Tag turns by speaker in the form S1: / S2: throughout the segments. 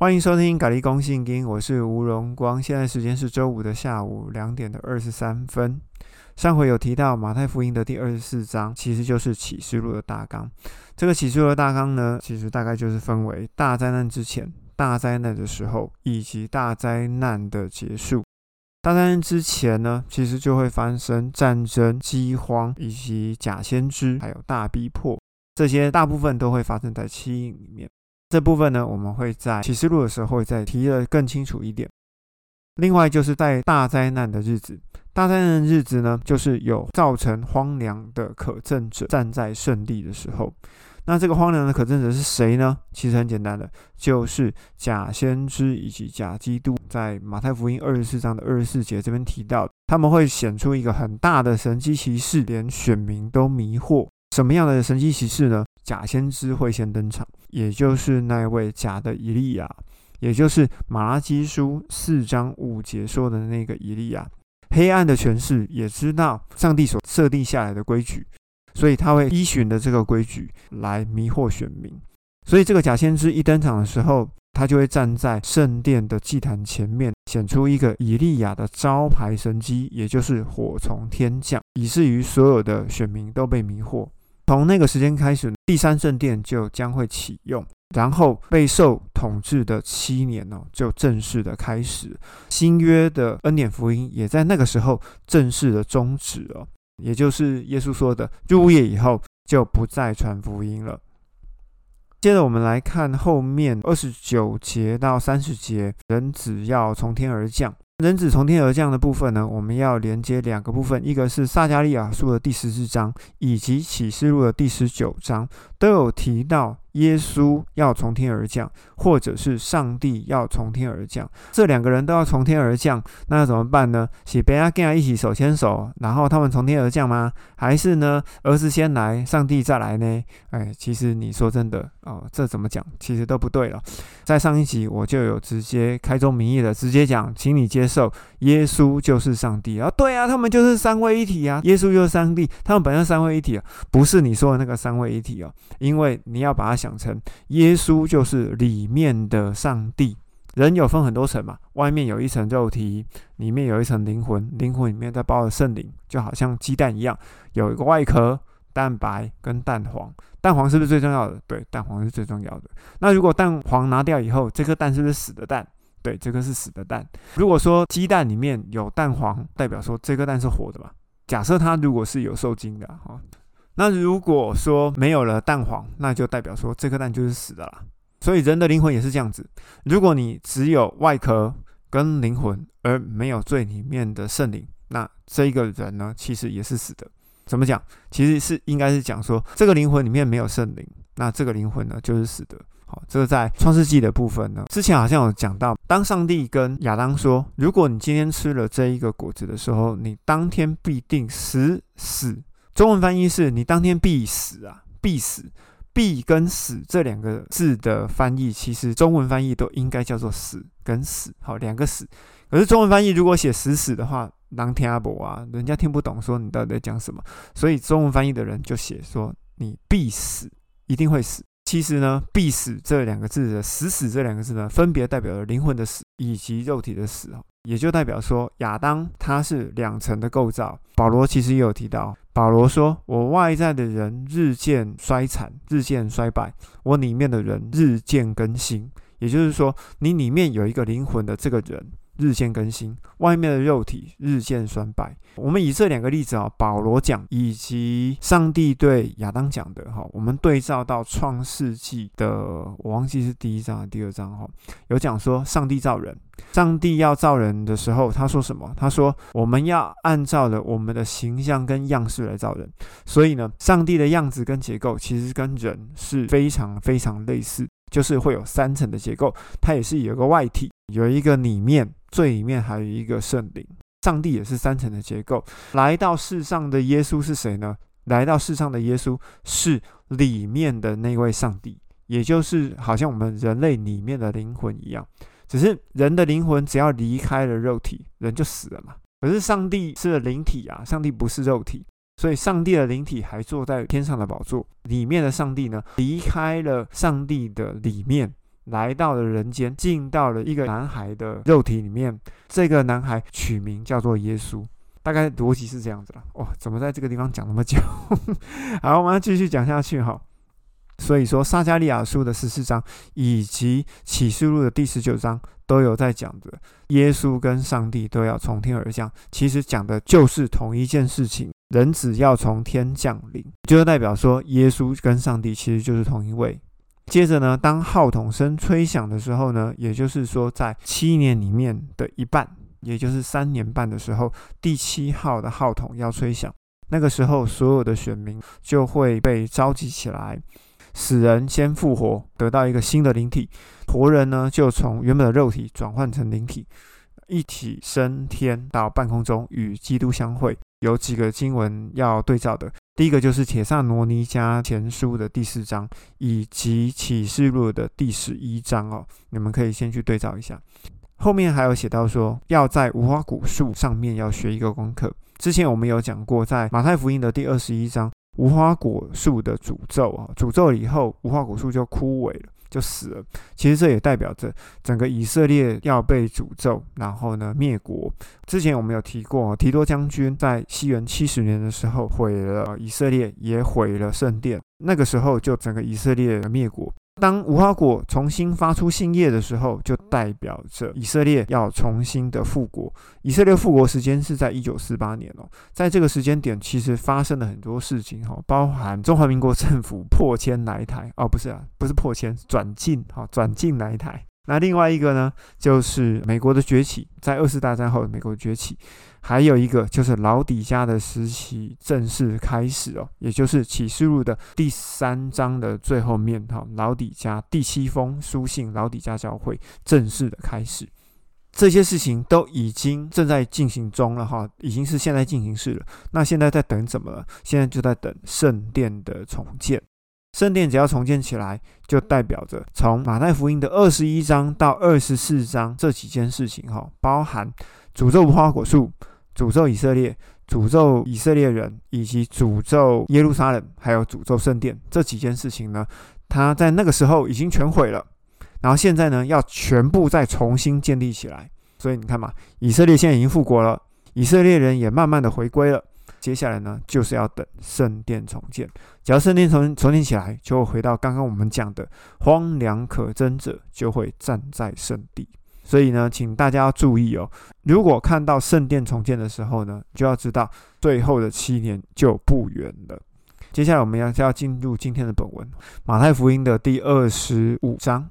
S1: 欢迎收听《咖喱公信经》，我是吴荣光。现在时间是周五的下午两点的二十三分。上回有提到马太福音的第二十四章，其实就是启示录的大纲。这个启示录的大纲呢，其实大概就是分为大灾难之前、大灾难的时候，以及大灾难的结束。大灾难之前呢，其实就会发生战争、饥荒，以及假先知，还有大逼迫，这些大部分都会发生在七印里面。这部分呢，我们会在启示录的时候会再提的更清楚一点。另外，就是在大灾难的日子，大灾难的日子呢，就是有造成荒凉的可证者站在圣地的时候。那这个荒凉的可证者是谁呢？其实很简单的，就是假先知以及假基督。在马太福音二十四章的二十四节这边提到，他们会显出一个很大的神机骑士，连选民都迷惑。什么样的神机骑士呢？假先知会先登场，也就是那位假的以利亚，也就是马拉基书四章五节说的那个以利亚。黑暗的权势也知道上帝所设定下来的规矩，所以他会依循的这个规矩来迷惑选民。所以这个假先知一登场的时候，他就会站在圣殿的祭坛前面，显出一个以利亚的招牌神机，也就是火从天降，以至于所有的选民都被迷惑。从那个时间开始，第三圣殿就将会启用，然后被受统治的七年哦，就正式的开始。新约的恩典福音也在那个时候正式的终止了，也就是耶稣说的入夜以后就不再传福音了。接着我们来看后面二十九节到三十节，人子要从天而降。人子从天而降的部分呢，我们要连接两个部分，一个是撒加利亚书的第十四章，以及启示录的第十九章，都有提到。耶稣要从天而降，或者是上帝要从天而降，这两个人都要从天而降，那要怎么办呢？是贝亚跟他一起手牵手，然后他们从天而降吗？还是呢，儿子先来，上帝再来呢？哎，其实你说真的哦，这怎么讲，其实都不对了。在上一集我就有直接开宗明义的直接讲，请你接受耶稣就是上帝啊，对啊，他们就是三位一体啊，耶稣就是上帝，他们本身三位一体啊，不是你说的那个三位一体哦，因为你要把它想。讲成耶稣就是里面的上帝，人有分很多层嘛，外面有一层肉体，里面有一层灵魂，灵魂里面在包着圣灵，就好像鸡蛋一样，有一个外壳、蛋白跟蛋黄。蛋黄是不是最重要的？对，蛋黄是最重要的。那如果蛋黄拿掉以后，这颗蛋是不是死的蛋？对，这个是死的蛋。如果说鸡蛋里面有蛋黄，代表说这颗蛋是活的嘛？假设它如果是有受精的哈。那如果说没有了蛋黄，那就代表说这颗蛋就是死的啦。所以人的灵魂也是这样子。如果你只有外壳跟灵魂，而没有最里面的圣灵，那这个人呢，其实也是死的。怎么讲？其实是应该是讲说，这个灵魂里面没有圣灵，那这个灵魂呢就是死的。好，这个在创世纪的部分呢，之前好像有讲到，当上帝跟亚当说，如果你今天吃了这一个果子的时候，你当天必定死死。中文翻译是你当天必死啊，必死，必跟死这两个字的翻译，其实中文翻译都应该叫做死跟死，好两个死。可是中文翻译如果写死死的话，当听阿伯啊，人家听不懂，说你到底在讲什么，所以中文翻译的人就写说你必死，一定会死。其实呢，必死这两个字的死死这两个字呢，分别代表了灵魂的死以及肉体的死哦。也就代表说，亚当他是两层的构造。保罗其实也有提到，保罗说：“我外在的人日渐衰残，日渐衰败；我里面的人日渐更新。”也就是说，你里面有一个灵魂的这个人。日渐更新，外面的肉体日渐衰败。我们以这两个例子啊，保罗讲以及上帝对亚当讲的哈，我们对照到创世纪的，我忘记是第一章还是第二章哈，有讲说上帝造人，上帝要造人的时候，他说什么？他说我们要按照了我们的形象跟样式来造人。所以呢，上帝的样子跟结构其实跟人是非常非常类似。就是会有三层的结构，它也是有一个外体，有一个里面，最里面还有一个圣灵。上帝也是三层的结构。来到世上的耶稣是谁呢？来到世上的耶稣是里面的那位上帝，也就是好像我们人类里面的灵魂一样。只是人的灵魂只要离开了肉体，人就死了嘛。可是上帝是灵体啊，上帝不是肉体。所以，上帝的灵体还坐在天上的宝座里面的上帝呢，离开了上帝的里面，来到了人间，进到了一个男孩的肉体里面。这个男孩取名叫做耶稣，大概逻辑是这样子了。哇，怎么在这个地方讲那么久？好，我们继续讲下去哈。所以说，撒加利亚书的十四章以及启示录的第十九章都有在讲的，耶稣跟上帝都要从天而降。其实讲的就是同一件事情，人子要从天降临，就代表说耶稣跟上帝其实就是同一位。接着呢，当号筒声吹响的时候呢，也就是说在七年里面的一半，也就是三年半的时候，第七号的号筒要吹响，那个时候所有的选民就会被召集起来。死人先复活，得到一个新的灵体；活人呢，就从原本的肉体转换成灵体，一起升天到半空中与基督相会。有几个经文要对照的，第一个就是《铁萨罗尼迦前书》的第四章，以及《启示录》的第十一章哦，你们可以先去对照一下。后面还有写到说，要在无花果树上面要学一个功课。之前我们有讲过，在马太福音的第二十一章。无花果树的诅咒啊，诅咒以后，无花果树就枯萎了，就死了。其实这也代表着整个以色列要被诅咒，然后呢灭国。之前我们有提过，提多将军在西元七十年的时候毁了以色列，也毁了圣殿。那个时候就整个以色列灭国。当无花果重新发出新叶的时候，就代表着以色列要重新的复国。以色列复国时间是在一九四八年哦，在这个时间点，其实发生了很多事情哈，包含中华民国政府破迁来台哦，不是啊，不是破迁，转进哈，转进来台。那另外一个呢，就是美国的崛起，在二次大战后，美国崛起，还有一个就是老底家的时期正式开始哦，也就是启示录的第三章的最后面哈，老底家第七封书信，老底家教会正式的开始，这些事情都已经正在进行中了哈，已经是现在进行式了。那现在在等什么？现在就在等圣殿的重建。圣殿只要重建起来，就代表着从马太福音的二十一章到二十四章这几件事情，哈，包含诅咒无花果树、诅咒以色列、诅咒以色列人，以及诅咒耶路撒冷，还有诅咒圣殿这几件事情呢，他在那个时候已经全毁了，然后现在呢，要全部再重新建立起来。所以你看嘛，以色列现在已经复国了，以色列人也慢慢的回归了。接下来呢，就是要等圣殿重建。只要圣殿重重建起来，就会回到刚刚我们讲的荒凉可憎者就会站在圣地。所以呢，请大家要注意哦。如果看到圣殿重建的时候呢，就要知道最后的七年就不远了。接下来我们要要进入今天的本文，马太福音的第二十五章。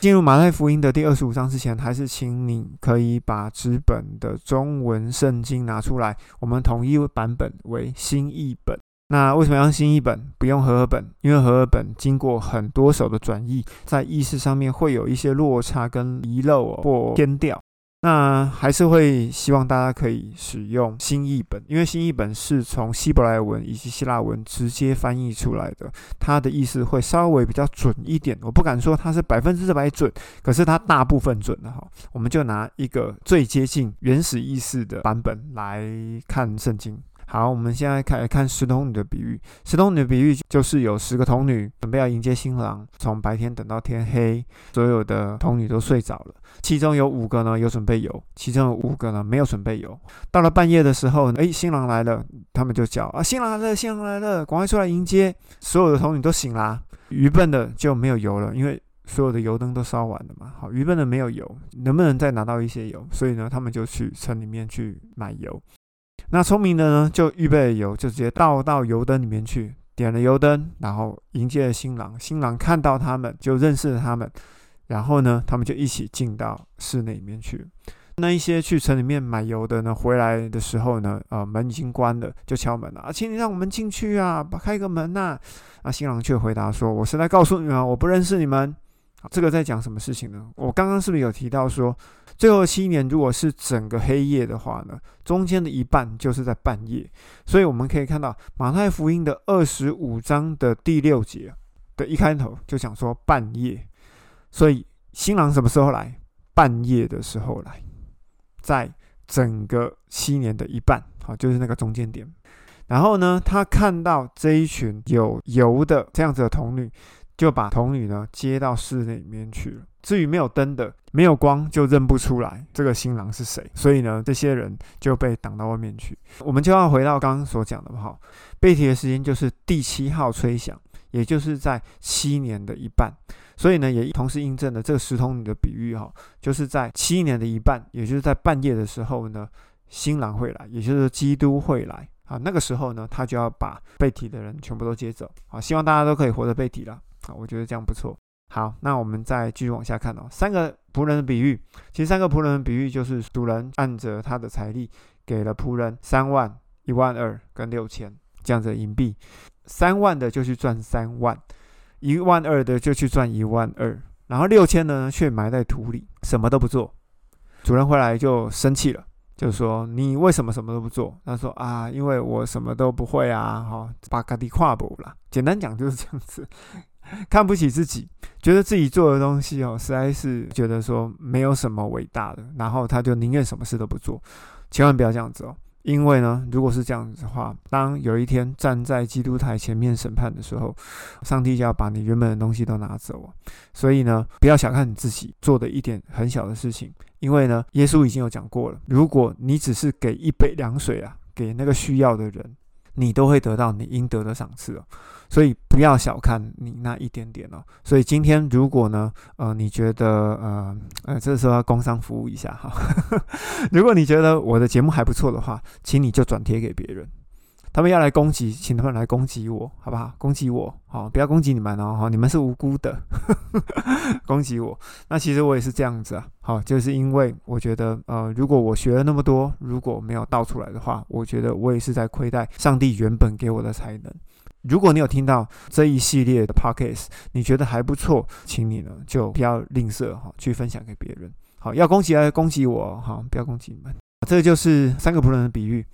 S1: 进入马太福音的第二十五章之前，还是请你可以把纸本的中文圣经拿出来，我们统一版本为新译本。那为什么要新译本，不用和合本？因为和合本经过很多手的转译，在意思上面会有一些落差跟遗漏或偏掉。那还是会希望大家可以使用新译本，因为新译本是从希伯来文以及希腊文直接翻译出来的，它的意思会稍微比较准一点。我不敢说它是百分之百准，可是它大部分准的哈。我们就拿一个最接近原始意思的版本来看圣经。好，我们现在开始看十童女的比喻。十童女的比喻就是有十个童女准备要迎接新郎，从白天等到天黑，所有的童女都睡着了。其中有五个呢有准备油，其中有五个呢没有准备油。到了半夜的时候，哎，新郎来了，他们就叫啊，新郎来了，新郎来了，赶快出来迎接。所有的童女都醒啦，愚笨的就没有油了，因为所有的油灯都烧完了嘛。好，愚笨的没有油，能不能再拿到一些油？所以呢，他们就去城里面去买油。那聪明的呢，就预备油，就直接倒到油灯里面去，点了油灯，然后迎接了新郎。新郎看到他们，就认识了他们，然后呢，他们就一起进到室内里面去。那一些去城里面买油的呢，回来的时候呢，呃，门已经关了，就敲门了啊，请你让我们进去啊，开个门呐。啊，新郎却回答说：“我是来告诉你们，我不认识你们。”这个在讲什么事情呢？我刚刚是不是有提到说？最后七年，如果是整个黑夜的话呢，中间的一半就是在半夜，所以我们可以看到马太福音的二十五章的第六节的一开头就讲说半夜，所以新郎什么时候来？半夜的时候来，在整个七年的一半，好，就是那个中间点。然后呢，他看到这一群有油的这样子的童女。就把童女呢接到室内里面去了。至于没有灯的、没有光，就认不出来这个新郎是谁。所以呢，这些人就被挡到外面去。我们就要回到刚刚所讲的哈，背题的时间就是第七号吹响，也就是在七年的一半。所以呢，也同时印证了这个十童女的比喻哈，就是在七年的一半，也就是在半夜的时候呢，新郎会来，也就是基督会来啊。那个时候呢，他就要把被提的人全部都接走啊。希望大家都可以活着被提了，我觉得这样不错。好，那我们再继续往下看哦。三个仆人的比喻，其实三个仆人的比喻就是主人按着他的财力给了仆人三万、一万二跟六千这样子的银币，三万的就去赚三万。一万二的就去赚一万二，然后六千呢却埋在土里，什么都不做。主人回来就生气了，就说：“你为什么什么都不做？”他说：“啊，因为我什么都不会啊，哈，把卡地跨步了。”简单讲就是这样子，看不起自己，觉得自己做的东西哦，实在是觉得说没有什么伟大的，然后他就宁愿什么事都不做。千万不要这样子哦。因为呢，如果是这样子的话，当有一天站在基督台前面审判的时候，上帝就要把你原本的东西都拿走所以呢，不要小看你自己做的一点很小的事情，因为呢，耶稣已经有讲过了，如果你只是给一杯凉水啊，给那个需要的人，你都会得到你应得的赏赐哦。所以不要小看你那一点点哦。所以今天如果呢，呃，你觉得呃呃，这时候要工商服务一下哈。如果你觉得我的节目还不错的话，请你就转贴给别人。他们要来攻击，请他们来攻击我，好不好？攻击我，好，不要攻击你们哦，哈，你们是无辜的，攻击我。那其实我也是这样子啊，好，就是因为我觉得，呃，如果我学了那么多，如果没有倒出来的话，我觉得我也是在亏待上帝原本给我的才能。如果你有听到这一系列的 podcast，你觉得还不错，请你呢就不要吝啬哈，去分享给别人。好，要攻击来攻击我哈，不要攻击你们。这就是三个仆人的比喻。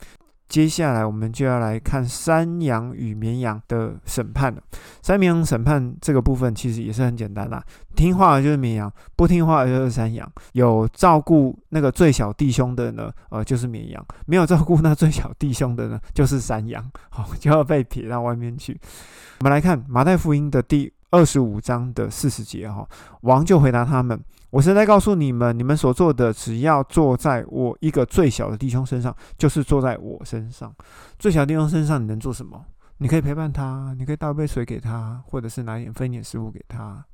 S1: 接下来我们就要来看山羊与绵羊的审判了。山羊审判这个部分其实也是很简单啦，听话的就是绵羊，不听话的就是山羊。有照顾那个最小弟兄的呢，呃，就是绵羊；没有照顾那最小弟兄的呢，就 是山羊。好，就要被撇到外面去。我们来看马太福音的第二十五章的四十节哈，王就回答他们。我是在告诉你们，你们所做的，只要坐在我一个最小的弟兄身上，就是坐在我身上。最小弟兄身上，你能做什么？你可以陪伴他，你可以倒杯水给他，或者是拿一点分一点食物给他。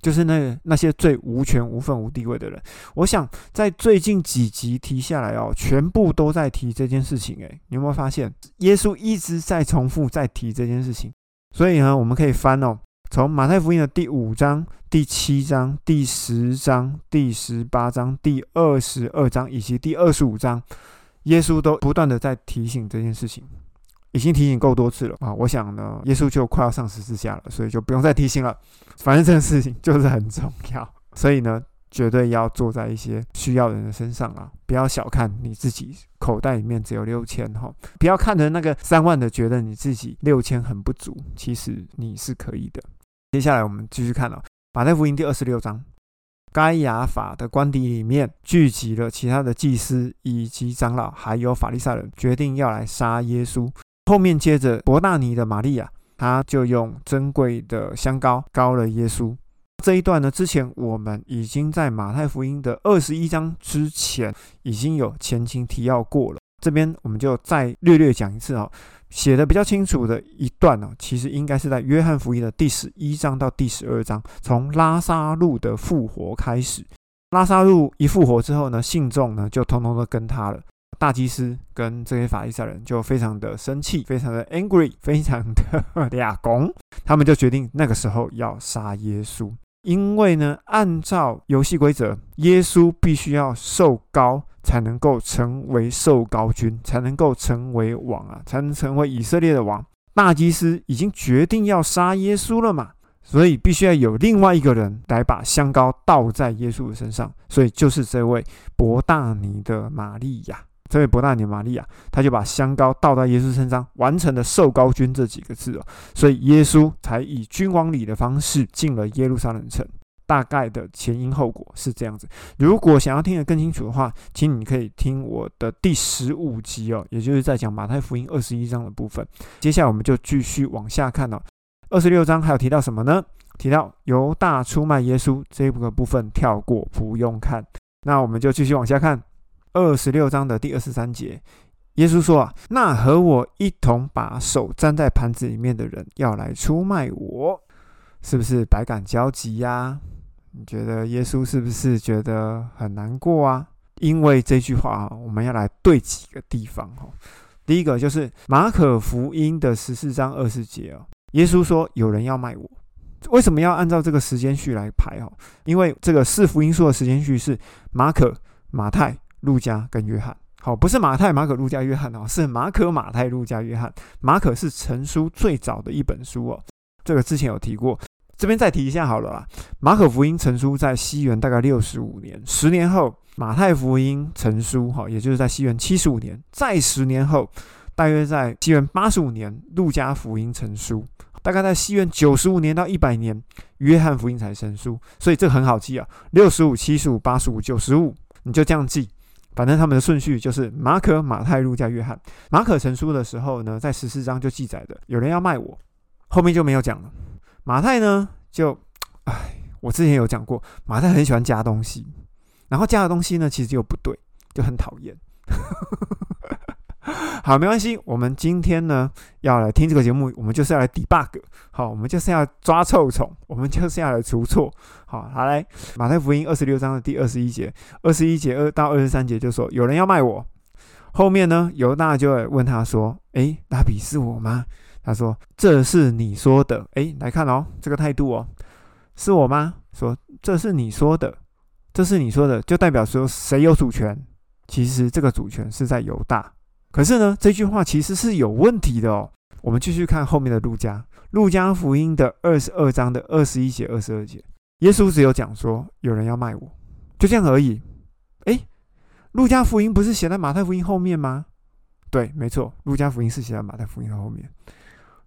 S1: 就是那那些最无权、无份、无地位的人。我想在最近几集提下来哦，全部都在提这件事情。诶，你有没有发现，耶稣一直在重复在提这件事情？所以呢，我们可以翻哦。从马太福音的第五章、第七章、第十章、第十八章、第二十二章以及第二十五章，耶稣都不断的在提醒这件事情，已经提醒够多次了啊！我想呢，耶稣就快要上十字架了，所以就不用再提醒了。反正这件事情就是很重要，所以呢，绝对要坐在一些需要人的身上啊！不要小看你自己口袋里面只有六千哈，不要看着那个三万的，觉得你自己六千很不足，其实你是可以的。接下来我们继续看了马太福音第二十六章，该亚法的官邸里面聚集了其他的祭司以及长老，还有法利赛人，决定要来杀耶稣。后面接着伯大尼的玛利亚，他就用珍贵的香膏膏了耶稣。这一段呢，之前我们已经在马太福音的二十一章之前已经有前情提要过了，这边我们就再略略讲一次哦。写的比较清楚的一段呢，其实应该是在约翰福音的第十一章到第十二章，从拉萨路的复活开始。拉萨路一复活之后呢，信众呢就通通都跟他了。大祭司跟这些法利赛人就非常的生气，非常的 angry，非常的 俩拱，他们就决定那个时候要杀耶稣，因为呢，按照游戏规则，耶稣必须要受高。才能够成为受高君，才能够成为王啊，才能成为以色列的王。大祭司已经决定要杀耶稣了嘛，所以必须要有另外一个人来把香膏倒在耶稣的身上，所以就是这位伯大尼的玛利亚。这位伯大尼玛利亚，他就把香膏倒在耶稣身上，完成了受高君这几个字哦，所以耶稣才以君王礼的方式进了耶路撒冷城。大概的前因后果是这样子。如果想要听得更清楚的话，请你可以听我的第十五集哦，也就是在讲马太福音二十一章的部分。接下来我们就继续往下看哦。二十六章还有提到什么呢？提到犹大出卖耶稣这个部分跳过，不用看。那我们就继续往下看二十六章的第二十三节。耶稣说：“啊，那和我一同把手沾在盘子里面的人，要来出卖我，是不是百感交集呀？你觉得耶稣是不是觉得很难过啊？因为这句话，我们要来对几个地方哈。第一个就是马可福音的十四章二十节哦，耶稣说有人要卖我。为什么要按照这个时间序来排哦？因为这个四福音书的时间序是马可、马太、路加跟约翰。”好，不是马太、马可、路加、约翰哦，是马可、马太、路加、约翰。马可是成书最早的一本书哦，这个之前有提过，这边再提一下好了啦。马可福音成书在西元大概六十五年，十年后马太福音成书，哈，也就是在西元七十五年，再十年后，大约在西元八十五年，路加福音成书，大概在西元九十五年到一百年，约翰福音才成书。所以这很好记啊，六十五、七十五、八十五、九十五，你就这样记。反正他们的顺序就是马可、马太、路加、约翰。马可成书的时候呢，在十四章就记载的，有人要卖我，后面就没有讲了。马太呢，就，哎，我之前有讲过，马太很喜欢加东西，然后加的东西呢，其实就不对，就很讨厌。好，没关系。我们今天呢要来听这个节目，我们就是要来 debug。好，我们就是要抓臭虫，我们就是要来除错。好，好来，马太福音二十六章的第二十一节，二十一节二到二十三节就说有人要卖我。后面呢，犹大就会问他说：“诶，拉比是我吗？”他说：“这是你说的。”诶，来看哦，这个态度哦，是我吗？说这是你说的，这是你说的，就代表说谁有主权？其实这个主权是在犹大。可是呢，这句话其实是有问题的哦。我们继续看后面的路加，路加福音的二十二章的二十一节、二十二节，耶稣只有讲说有人要卖我，就这样而已。诶，路加福音不是写在马太福音后面吗？对，没错，路加福音是写在马太福音的后面。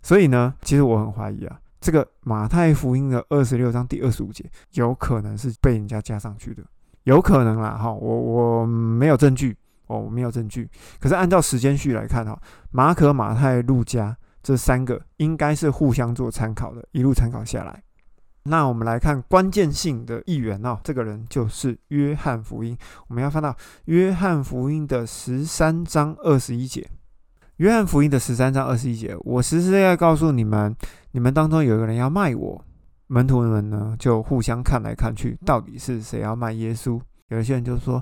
S1: 所以呢，其实我很怀疑啊，这个马太福音的二十六章第二十五节有可能是被人家加上去的，有可能啦。哈，我我没有证据。哦，我没有证据。可是按照时间序来看哈，马可、马太、路加这三个应该是互相做参考的，一路参考下来。那我们来看关键性的一员哦，这个人就是约翰福音。我们要翻到约翰福音的十三章二十一节。约翰福音的十三章二十一节，我实实在在告诉你们，你们当中有一个人要卖我。门徒们呢就互相看来看去，到底是谁要卖耶稣？有些人就说：“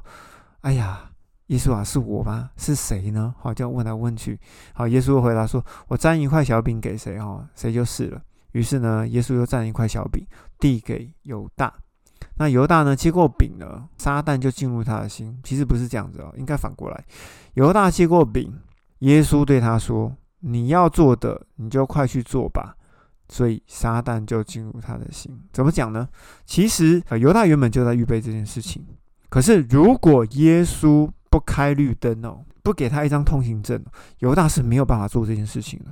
S1: 哎呀。”耶稣啊，是我吗？是谁呢？好，就问来问去。好，耶稣回答说：“我沾一块小饼给谁，哈，谁就是了。”于是呢，耶稣又蘸一块小饼递给犹大。那犹大呢，接过饼呢，撒旦就进入他的心。其实不是这样子哦，应该反过来。犹大接过饼，耶稣对他说：“你要做的，你就快去做吧。”所以撒旦就进入他的心。怎么讲呢？其实犹大原本就在预备这件事情。可是如果耶稣不开绿灯哦，不给他一张通行证，犹大是没有办法做这件事情的。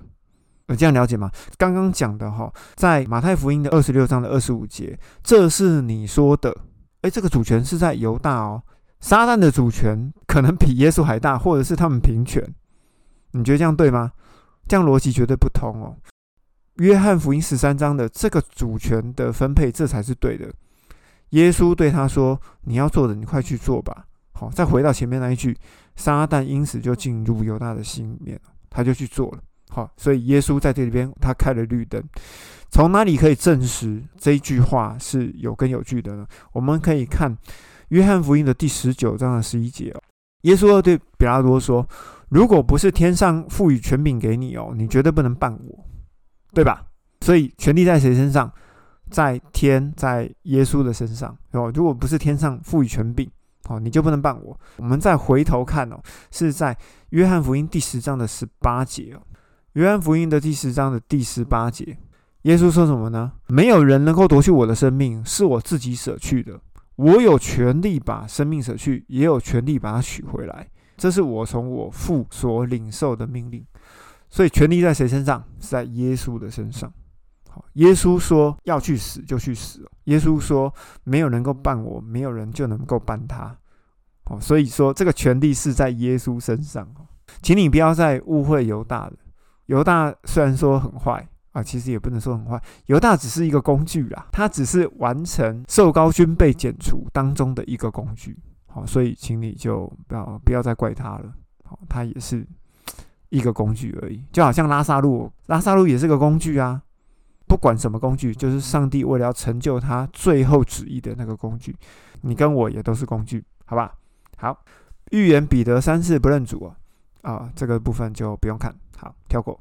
S1: 有这样了解吗？刚刚讲的哈，在马太福音的二十六章的二十五节，这是你说的。诶，这个主权是在犹大哦。撒旦的主权可能比耶稣还大，或者是他们平权。你觉得这样对吗？这样逻辑绝对不通哦。约翰福音十三章的这个主权的分配，这才是对的。耶稣对他说：“你要做的，你快去做吧。”好，再回到前面那一句，撒旦因此就进入犹大的心里面他就去做了。好，所以耶稣在这里边他开了绿灯。从哪里可以证实这一句话是有根有据的呢？我们可以看约翰福音的第十九章的十一节哦。耶稣对比拉多说：“如果不是天上赋予权柄给你哦，你绝对不能办我，对吧？所以权力在谁身上？在天，在耶稣的身上哦。如果不是天上赋予权柄。”好，你就不能办我。我们再回头看哦，是在约翰福音第十章的十八节哦。约翰福音的第十章的第十八节，耶稣说什么呢？没有人能够夺去我的生命，是我自己舍去的。我有权利把生命舍去，也有权利把它取回来。这是我从我父所领受的命令。所以，权利在谁身上？是在耶稣的身上。耶稣说要去死就去死。耶稣说没有能够办我，没有人就能够办他。哦，所以说这个权利是在耶稣身上。请你不要再误会犹大了。犹大虽然说很坏啊，其实也不能说很坏。犹大只是一个工具啦，他只是完成受高军被剪除当中的一个工具。好，所以请你就不要不要再怪他了。好，他也是一个工具而已，就好像拉萨路，拉萨路也是个工具啊。不管什么工具，就是上帝为了要成就他最后旨意的那个工具。你跟我也都是工具，好吧？好，预言彼得三次不认主啊，啊，这个部分就不用看，好，跳过。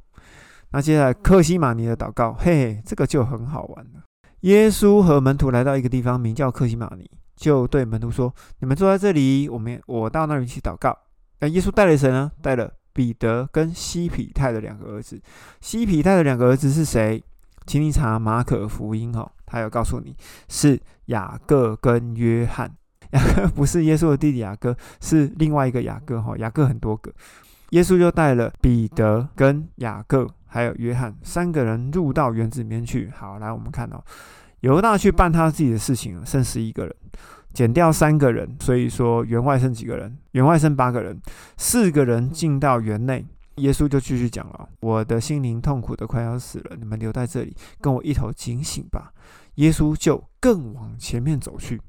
S1: 那接下来克西玛尼的祷告，嘿嘿，这个就很好玩了。耶稣和门徒来到一个地方，名叫克西玛尼。就对门徒说：“你们坐在这里，我们我到那里去祷告。”那耶稣带了谁呢？带了彼得跟西皮泰的两个儿子。西皮泰的两个儿子是谁？请你查马可福音哈，他有告诉你是雅各跟约翰。雅各不是耶稣的弟弟雅各，是另外一个雅各哈。雅各很多个，耶稣就带了彼得跟雅各还有约翰三个人入到园子里面去。好，来我们看到。犹大去办他自己的事情了，剩十一个人，减掉三个人，所以说员外剩几个人？员外剩八个人，四个人进到园内，耶稣就继续讲了：“我的心灵痛苦的快要死了，你们留在这里，跟我一头警醒吧。”耶稣就更往前面走去，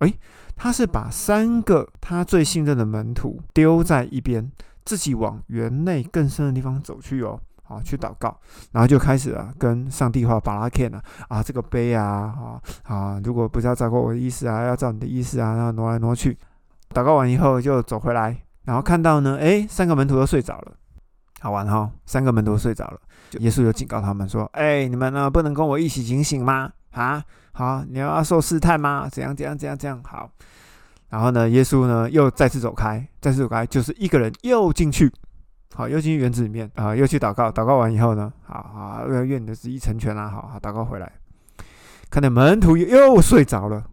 S1: 诶，他是把三个他最信任的门徒丢在一边，自己往园内更深的地方走去哦。好，去祷告，然后就开始啊，跟上帝话巴拉 Ken 啊，啊，这个杯啊，啊啊，如果不是要照我的意思啊，要照你的意思啊，然后挪来挪去。祷告完以后就走回来，然后看到呢，哎，三个门徒都睡着了，好玩哈，三个门徒睡着了，就耶稣就警告他们说，哎，你们呢不能跟我一起警醒吗？啊，好，你要受试探吗？怎样怎样怎样怎样？好，然后呢，耶稣呢又再次走开，再次走开，就是一个人又进去。好，又进去园子里面啊，又去祷告。祷告完以后呢，好好愿你的旨意成全啦。好好祷告回来，看到门徒又睡着了。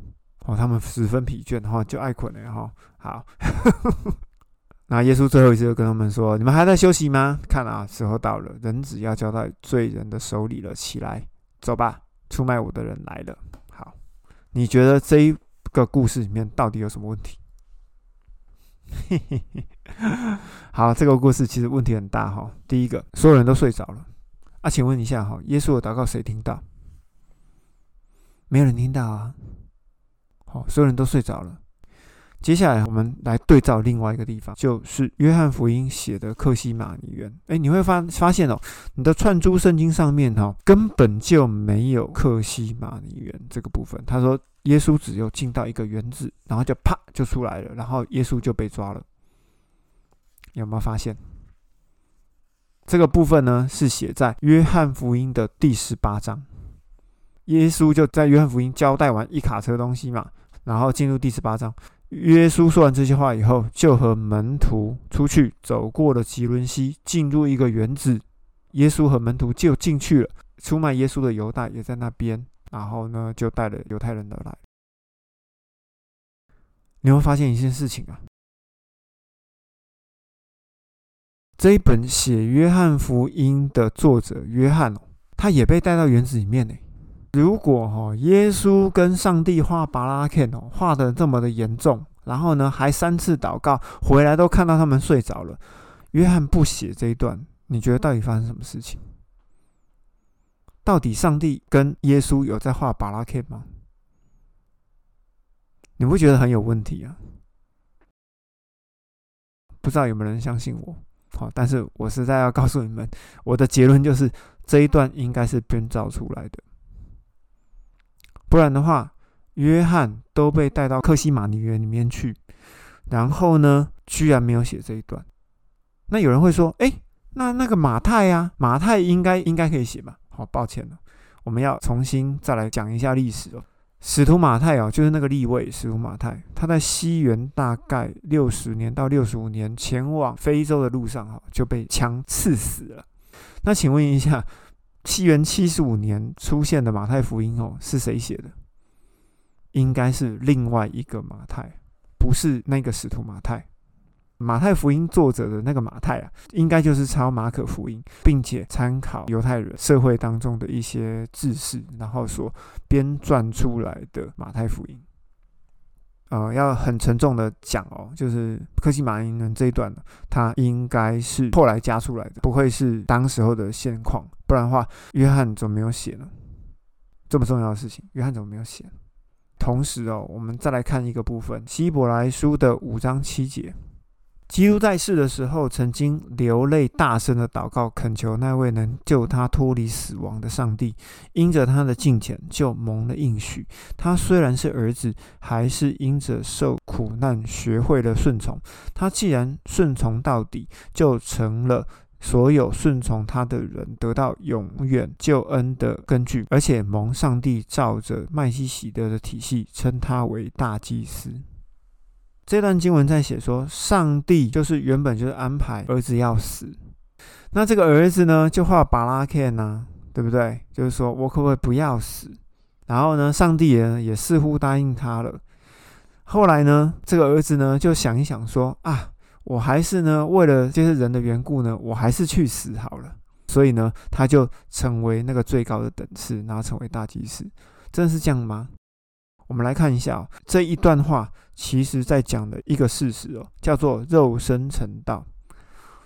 S1: 哦，他们十分疲倦哈，就爱困了哈。好，那耶稣最后一次就跟他们说：“你们还在休息吗？看啊，时候到了，人子要交到罪人的手里了。起来，走吧，出卖我的人来了。”好，你觉得这一个故事里面到底有什么问题？好，这个故事其实问题很大哈。第一个，所有人都睡着了啊，请问一下哈，耶稣的祷告谁听到？没有人听到啊。好，所有人都睡着了。接下来我们来对照另外一个地方，就是约翰福音写的克西马尼园。哎，你会发发现哦，你的串珠圣经上面哈根本就没有克西马尼园这个部分。他说耶稣只有进到一个园子，然后就啪就出来了，然后耶稣就被抓了。有没有发现这个部分呢？是写在约翰福音的第十八章。耶稣就在约翰福音交代完一卡车东西嘛，然后进入第十八章。耶稣说完这些话以后，就和门徒出去，走过了吉伦西，进入一个园子。耶稣和门徒就进去了。出卖耶稣的犹大也在那边，然后呢，就带了犹太人的来。你会发现一件事情啊。这一本写约翰福音的作者约翰哦，他也被带到园子里面呢。如果哈耶稣跟上帝画巴拉 Ken 哦，画的这么的严重，然后呢还三次祷告回来都看到他们睡着了，约翰不写这一段，你觉得到底发生什么事情？到底上帝跟耶稣有在画巴拉 k 吗？你不觉得很有问题啊？不知道有没有人相信我？好，但是我实在要告诉你们，我的结论就是这一段应该是编造出来的，不然的话，约翰都被带到克西马尼园里面去，然后呢，居然没有写这一段。那有人会说，哎，那那个马太呀，马太应该应该可以写吧？好，抱歉了，我们要重新再来讲一下历史哦。使徒马太哦，就是那个立位使徒马太，他在西元大概六十年到六十五年前往非洲的路上哈，就被枪刺死了。那请问一下，西元七十五年出现的马太福音哦，是谁写的？应该是另外一个马太，不是那个使徒马太。马太福音作者的那个马太啊，应该就是抄马可福音，并且参考犹太人社会当中的一些知识，然后所编撰出来的马太福音。呃，要很沉重的讲哦，就是科西玛尼园这一段呢，它应该是后来加出来的，不会是当时候的现况，不然的话，约翰怎么没有写呢？这么重要的事情，约翰怎么没有写？同时哦，我们再来看一个部分，希伯来书的五章七节。基督在世的时候，曾经流泪大声的祷告，恳求那位能救他脱离死亡的上帝。因着他的敬虔，就蒙了应许。他虽然是儿子，还是因着受苦难，学会了顺从。他既然顺从到底，就成了所有顺从他的人得到永远救恩的根据，而且蒙上帝照着麦西喜德的体系，称他为大祭司。这段经文在写说，上帝就是原本就是安排儿子要死，那这个儿子呢，就画巴拉 Ken 呐，对不对？就是说我可不可以不要死？然后呢，上帝也也似乎答应他了。后来呢，这个儿子呢，就想一想说啊，我还是呢，为了这些人的缘故呢，我还是去死好了。所以呢，他就成为那个最高的等次，然后成为大祭司。真的是这样吗？我们来看一下这一段话，其实在讲的一个事实哦，叫做肉身成道。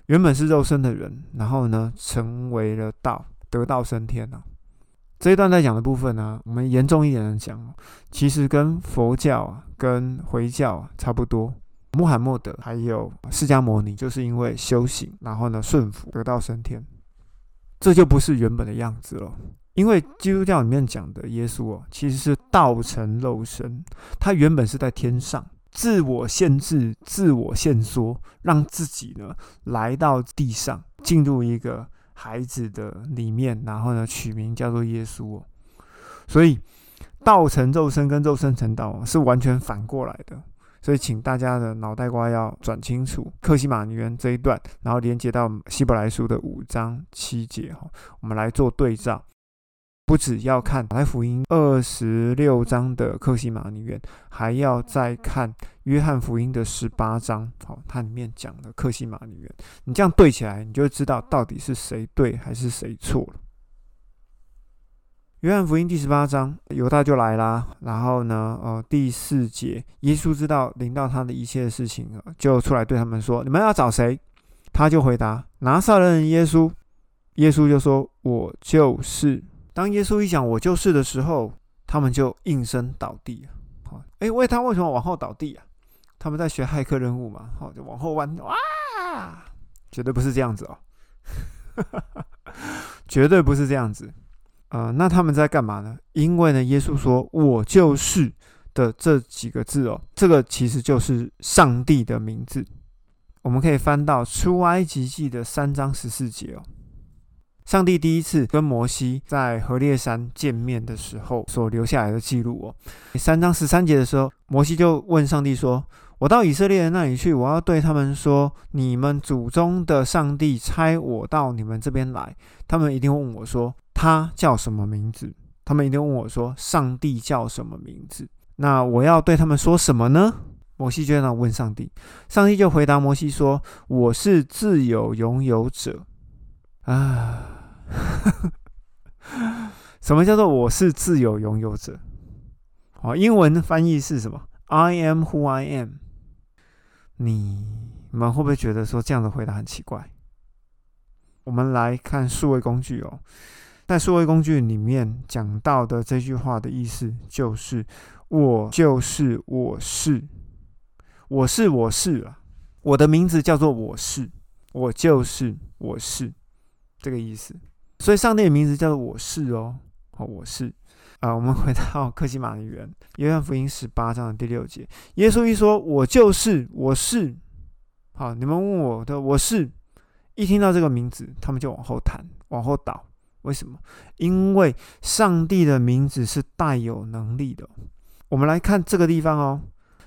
S1: 原本是肉身的人，然后呢，成为了道，得道升天了。这一段在讲的部分呢，我们严重一点的讲，其实跟佛教、跟回教差不多。穆罕默德还有释迦牟尼，就是因为修行，然后呢顺服，得道升天。这就不是原本的样子了。因为基督教里面讲的耶稣哦，其实是道成肉身，他原本是在天上，自我限制、自我限缩，让自己呢来到地上，进入一个孩子的里面，然后呢取名叫做耶稣。所以道成肉身跟肉身成道是完全反过来的。所以请大家的脑袋瓜要转清楚克西马尼园这一段，然后连接到希伯来书的五章七节哈，我们来做对照。不只要看马太福音二十六章的克西马尼园，还要再看约翰福音的十八章。好，它里面讲的克西马尼园，你这样对起来，你就知道到底是谁对还是谁错了。约翰福音第十八章，犹大就来啦。然后呢，呃，第四节，耶稣知道临到他的一切事情，就出来对他们说：“你们要找谁？”他就回答：“拿撒勒人耶稣。”耶稣就说：“我就是。”当耶稣一讲“我就是”的时候，他们就应声倒地。好，哎，为他为什么往后倒地啊？他们在学骇客任务嘛？好，就往后弯。哇，绝对不是这样子哦，绝对不是这样子。呃，那他们在干嘛呢？因为呢，耶稣说“我就是”的这几个字哦，这个其实就是上帝的名字。我们可以翻到出埃及记的三章十四节哦。上帝第一次跟摩西在何烈山见面的时候所留下来的记录哦，三章十三节的时候，摩西就问上帝说：“我到以色列人那里去，我要对他们说，你们祖宗的上帝差我到你们这边来，他们一定问我说，他叫什么名字？他们一定问我说，上帝叫什么名字？那我要对他们说什么呢？”摩西就在那问上帝，上帝就回答摩西说：“我是自由拥有者。”啊。什么叫做我是自由拥有者？好，英文翻译是什么？I am who I am。你们会不会觉得说这样的回答很奇怪？我们来看数位工具哦，在数位工具里面讲到的这句话的意思就是：我就是我是，我是我是啊，我的名字叫做我是，我就是我是，这个意思。所以上帝的名字叫做我是哦，好我是啊。我们回到克西玛的园，约翰福音十八章的第六节，耶稣一说我就是我是，好，你们问我的我是，一听到这个名字，他们就往后弹，往后倒。为什么？因为上帝的名字是带有能力的。我们来看这个地方哦，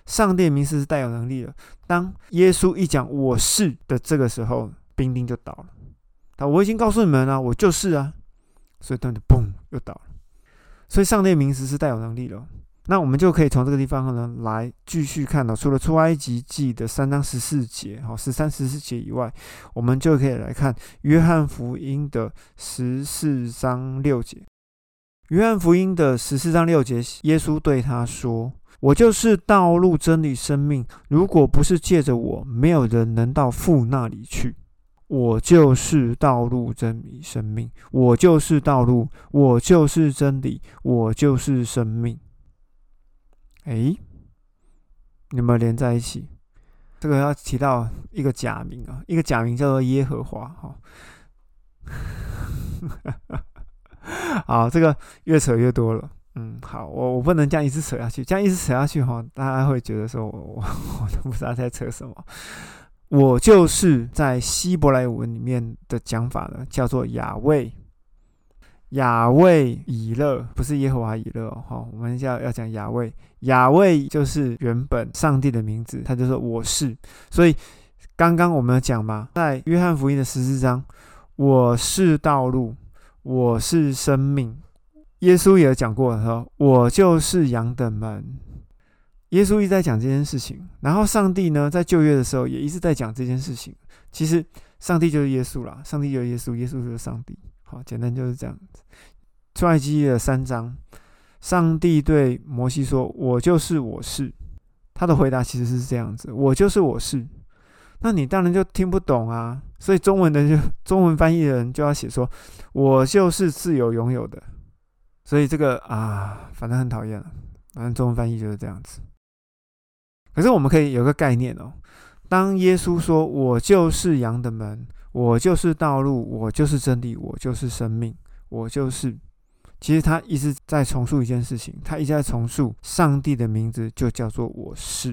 S1: 上帝的名字是带有能力的。当耶稣一讲我是的这个时候，兵丁就倒了。他我已经告诉你们了，我就是啊，所以他就嘣又倒了。所以上帝名词是带有能力的。那我们就可以从这个地方呢来继续看到，除了出埃及记的三章十四节，好十三十四节以外，我们就可以来看约翰福音的十四章六节。约翰福音的十四章六节，耶稣对他说：“我就是道路、真理、生命。如果不是借着我，没有人能到父那里去。我就是道路、真理、生命。我就是道路，我就是真理，我就是生命。哎，有没有连在一起？这个要提到一个假名啊，一个假名叫做耶和华。哈，好，这个越扯越多了。嗯，好，我我不能这样一直扯下去，这样一直扯下去哈，大家会觉得说我我我都不知道在扯什么。我就是在希伯来文里面的讲法呢，叫做雅卫，雅卫以勒，不是耶和华以勒哦。哈，我们要要讲雅卫，雅卫就是原本上帝的名字，他就说我是。所以刚刚我们讲嘛，在约翰福音的十四章，我是道路，我是生命。耶稣也讲过说，我就是羊的门。耶稣一直在讲这件事情，然后上帝呢，在旧约的时候也一直在讲这件事情。其实上帝就是耶稣啦，上帝就是耶稣，耶稣就是上帝。好，简单就是这样子。出埃及的三章，上帝对摩西说：“我就是我是。”他的回答其实是这样子：“我就是我是。”那你当然就听不懂啊。所以中文的就中文翻译的人就要写说：“我就是自由拥有的。”所以这个啊，反正很讨厌了。反正中文翻译就是这样子。可是我们可以有个概念哦，当耶稣说“我就是羊的门，我就是道路，我就是真理，我就是生命，我就是”，其实他一直在重述一件事情，他一直在重述上帝的名字就叫做“我是”。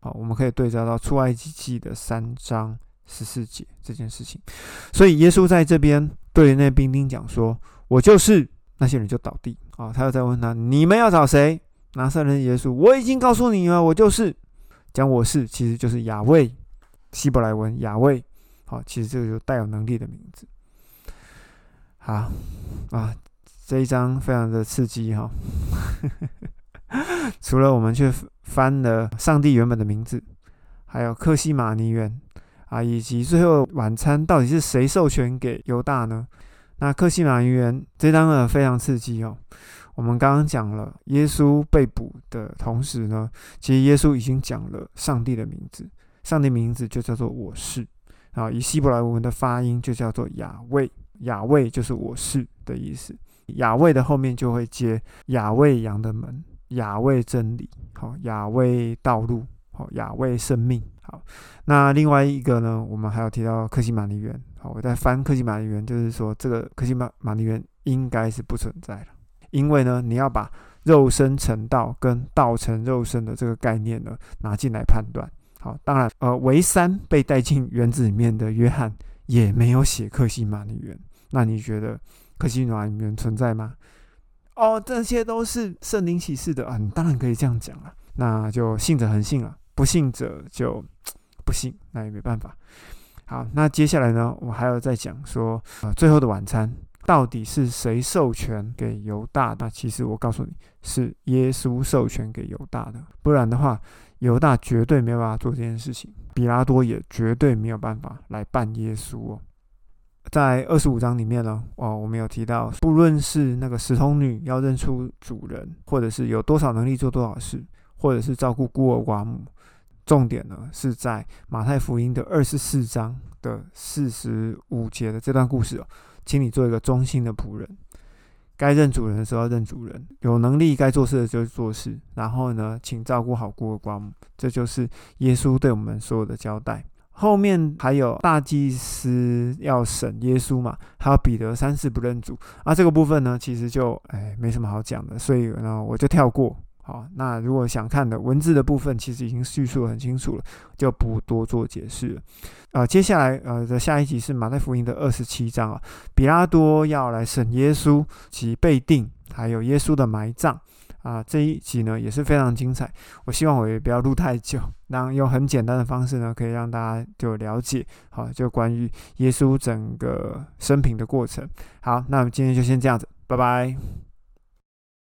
S1: 好，我们可以对照到出埃及记的三章十四节这件事情。所以耶稣在这边对那兵丁讲说：“我就是”，那些人就倒地啊。他又在问他：“你们要找谁？”拿撒勒耶稣，我已经告诉你了，我就是。讲我是，其实就是亚卫，希伯来文亚卫。好，其实这个就带有能力的名字。好啊，这一章非常的刺激哈。除了我们去翻了上帝原本的名字，还有克西马尼园啊，以及最后晚餐到底是谁授权给犹大呢？那克西马尼园这章呢非常刺激哦。我们刚刚讲了耶稣被捕的同时呢，其实耶稣已经讲了上帝的名字，上帝名字就叫做我是。啊，以希伯来文的发音就叫做亚卫，亚卫就是我是的意思，亚卫的后面就会接亚卫羊的门，亚卫真理，好，亚卫道路，好，亚卫生命，好，那另外一个呢，我们还有提到克西玛尼园，好，我在翻克西玛尼园，就是说这个克西玛玛尼园应该是不存在了。因为呢，你要把肉身成道跟道成肉身的这个概念呢拿进来判断。好，当然，呃，维三被带进园子里面的约翰也没有写克西玛的园。那你觉得克西玛尼园存在吗？哦，这些都是圣灵启示的啊，你当然可以这样讲了。那就信者恒信了，不信者就 不信，那也没办法。好，那接下来呢，我还要再讲说，呃，最后的晚餐。到底是谁授权给犹大？那其实我告诉你是耶稣授权给犹大的，不然的话，犹大绝对没有办法做这件事情，比拉多也绝对没有办法来办耶稣哦。在二十五章里面呢，哦，我们有提到，不论是那个石童女要认出主人，或者是有多少能力做多少事，或者是照顾孤儿寡母，重点呢是在马太福音的二十四章的四十五节的这段故事哦。请你做一个忠心的仆人，该认主人的时候要认主人，有能力该做事的就做事。然后呢，请照顾好孤儿寡母，这就是耶稣对我们所有的交代。后面还有大祭司要审耶稣嘛，还有彼得三次不认主啊，这个部分呢，其实就哎没什么好讲的，所以呢我就跳过。好，那如果想看的文字的部分，其实已经叙述很清楚了，就不多做解释了。啊，接下来呃的下一集是马太福音的二十七章啊，比拉多要来审耶稣及被定，还有耶稣的埋葬啊，这一集呢也是非常精彩。我希望我也不要录太久，让用很简单的方式呢，可以让大家就了解好，就关于耶稣整个生平的过程。好，那我们今天就先这样子，拜拜。